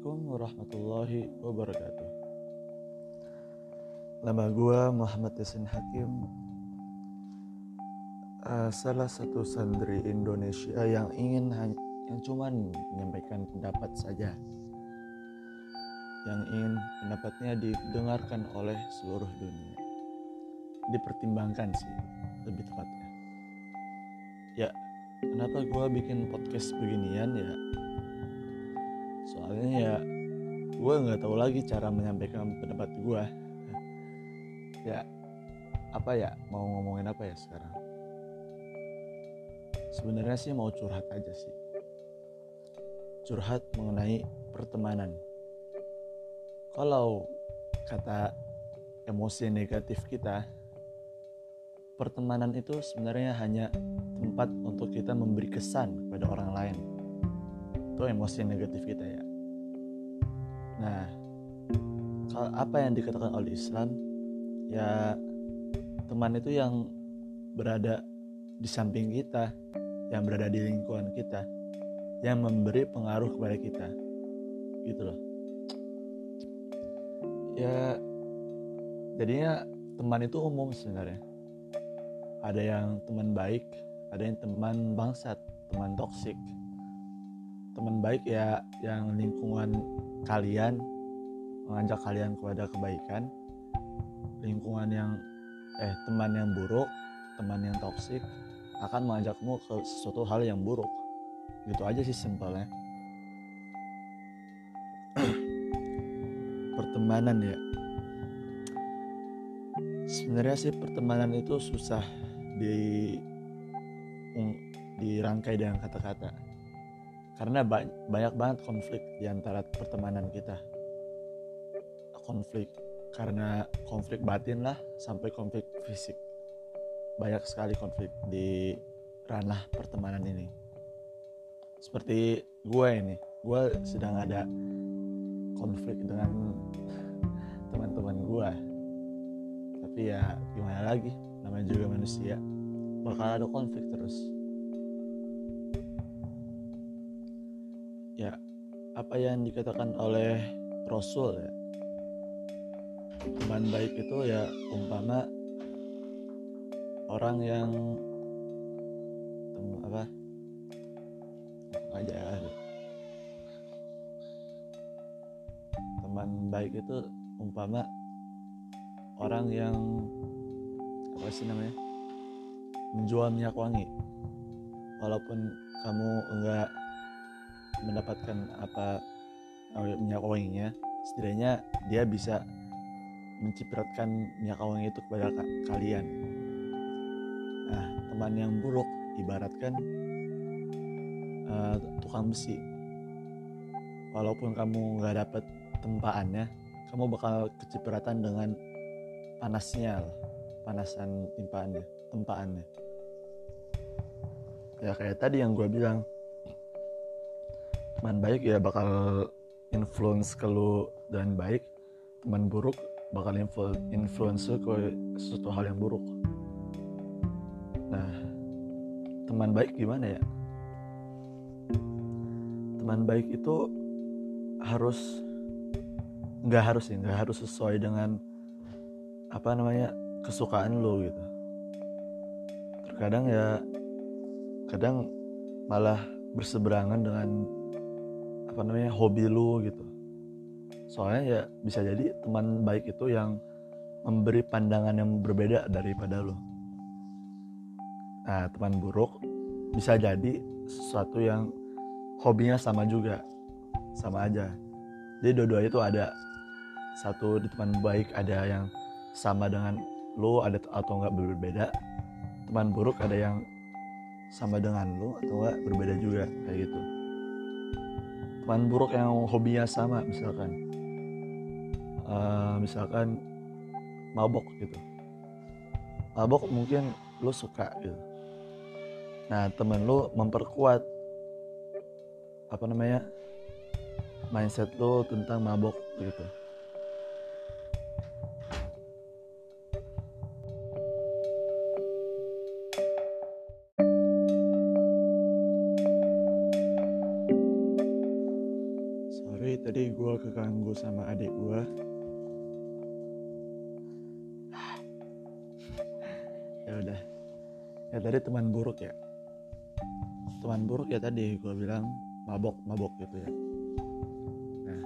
Assalamualaikum warahmatullahi wabarakatuh. Nama gue Muhammad Yasin Hakim, uh, salah satu santri Indonesia yang ingin yang cuman menyampaikan pendapat saja, yang ingin pendapatnya didengarkan oleh seluruh dunia, dipertimbangkan sih lebih tepatnya. Ya, kenapa gue bikin podcast beginian ya? Soalnya ya gue nggak tahu lagi cara menyampaikan pendapat gue ya apa ya mau ngomongin apa ya sekarang? Sebenarnya sih mau curhat aja sih. Curhat mengenai pertemanan. Kalau kata emosi negatif kita pertemanan itu sebenarnya hanya tempat untuk kita memberi kesan kepada orang lain. Itu emosi negatif kita ya nah apa yang dikatakan oleh Islam? Ya teman itu yang berada di samping kita yang berada di lingkungan kita yang memberi pengaruh kepada kita. Gitu loh. Ya jadinya teman itu umum sebenarnya. Ada yang teman baik ada yang teman bangsat teman toksik teman baik ya yang lingkungan kalian mengajak kalian kepada kebaikan. Lingkungan yang eh teman yang buruk teman yang toksik akan mengajakmu ke sesuatu hal yang buruk. Gitu aja sih simpelnya. Pertemanan ya. Sebenarnya sih pertemanan itu susah di dirangkai dengan kata-kata karena banyak banget konflik di antara pertemanan kita. Konflik karena konflik batin lah sampai konflik fisik. Banyak sekali konflik di ranah pertemanan ini. Seperti gue ini gue sedang ada konflik dengan teman-teman gue tapi ya gimana lagi namanya juga manusia. Bakal ada konflik terus ya apa yang dikatakan oleh Rasul ya? Teman baik itu ya umpama orang yang apa? Aja ya. teman baik itu umpama orang yang apa sih namanya? Menjual minyak wangi. Walaupun kamu enggak mendapatkan apa minyak wanginya setidaknya dia bisa mencipratkan minyak wangi itu kepada ka kalian. Nah teman yang buruk ibaratkan uh, tukang besi. Walaupun kamu nggak dapat tempaannya kamu bakal kecipratan dengan panasnya panasan timpaannya tempaannya. Ya kayak tadi yang gue bilang teman baik ya bakal influence ke lu dan baik. Teman buruk bakal influence ke sesuatu hal yang buruk. Nah teman baik gimana ya? Teman baik itu harus nggak harus sih nggak harus sesuai dengan apa namanya kesukaan lo gitu. Terkadang ya kadang malah berseberangan dengan apa namanya hobi lu gitu. Soalnya ya bisa jadi teman baik itu yang memberi pandangan yang berbeda daripada lu. Nah teman buruk bisa jadi sesuatu yang hobinya sama juga sama aja. Jadi dua-dua itu ada. Satu di teman baik ada yang sama dengan lu ada atau enggak berbeda. Teman buruk ada yang sama dengan lu atau enggak berbeda juga kayak gitu teman buruk yang hobinya sama misalkan. Uh, misalkan mabok gitu. Mabok mungkin lo suka gitu. Nah temen lo memperkuat apa namanya mindset lo tentang mabok gitu tadi gue sama adik gue ya udah. Ya tadi teman buruk ya? Teman buruk ya tadi gue bilang mabok mabok gitu ya. Nah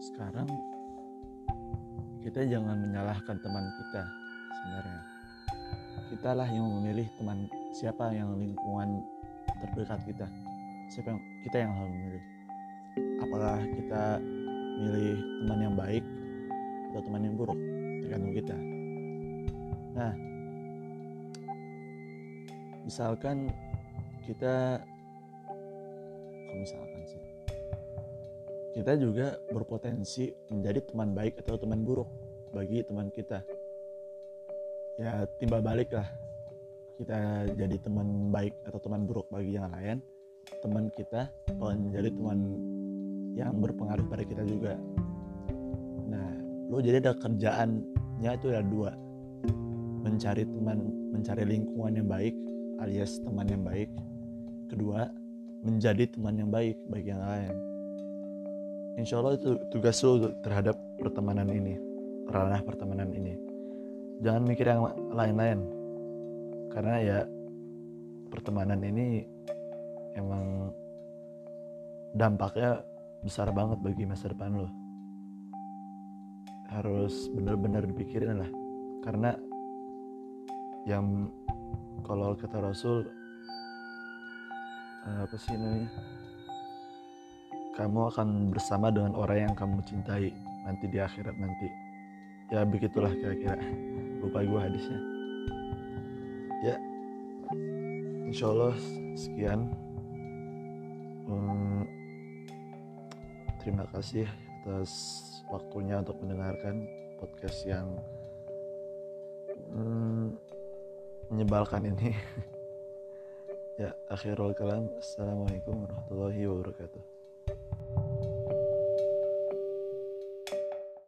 sekarang kita jangan menyalahkan teman kita sebenarnya. Kita lah yang memilih teman siapa yang lingkungan terdekat kita. Siapa yang kita yang harus memilih apakah kita milih teman yang baik atau teman yang buruk tergantung kita. Nah misalkan kita kok misalkan sih? Kita juga berpotensi menjadi teman baik atau teman buruk bagi teman kita. Ya timbal balik lah. Kita jadi teman baik atau teman buruk bagi yang lain teman kita menjadi teman yang berpengaruh pada kita juga. Nah lo jadi ada kerjaannya itu ada dua. Mencari teman mencari lingkungan yang baik alias teman yang baik. Kedua menjadi teman yang baik bagi yang lain. Insya Allah itu tugas lo terhadap pertemanan ini ranah pertemanan ini. Jangan mikir yang lain-lain. Karena ya pertemanan ini emang dampaknya besar banget bagi masa depan lo. Harus bener-bener dipikirin lah. Karena yang kalau kata Rasul apa sih namanya? Kamu akan bersama dengan orang yang kamu cintai nanti di akhirat nanti. Ya begitulah kira-kira. Lupa gue hadisnya. Ya. Insya Allah sekian. Hmm, terima kasih atas waktunya untuk mendengarkan podcast yang hmm, menyebalkan ini. Ya akhirul kalam. Assalamualaikum warahmatullahi wabarakatuh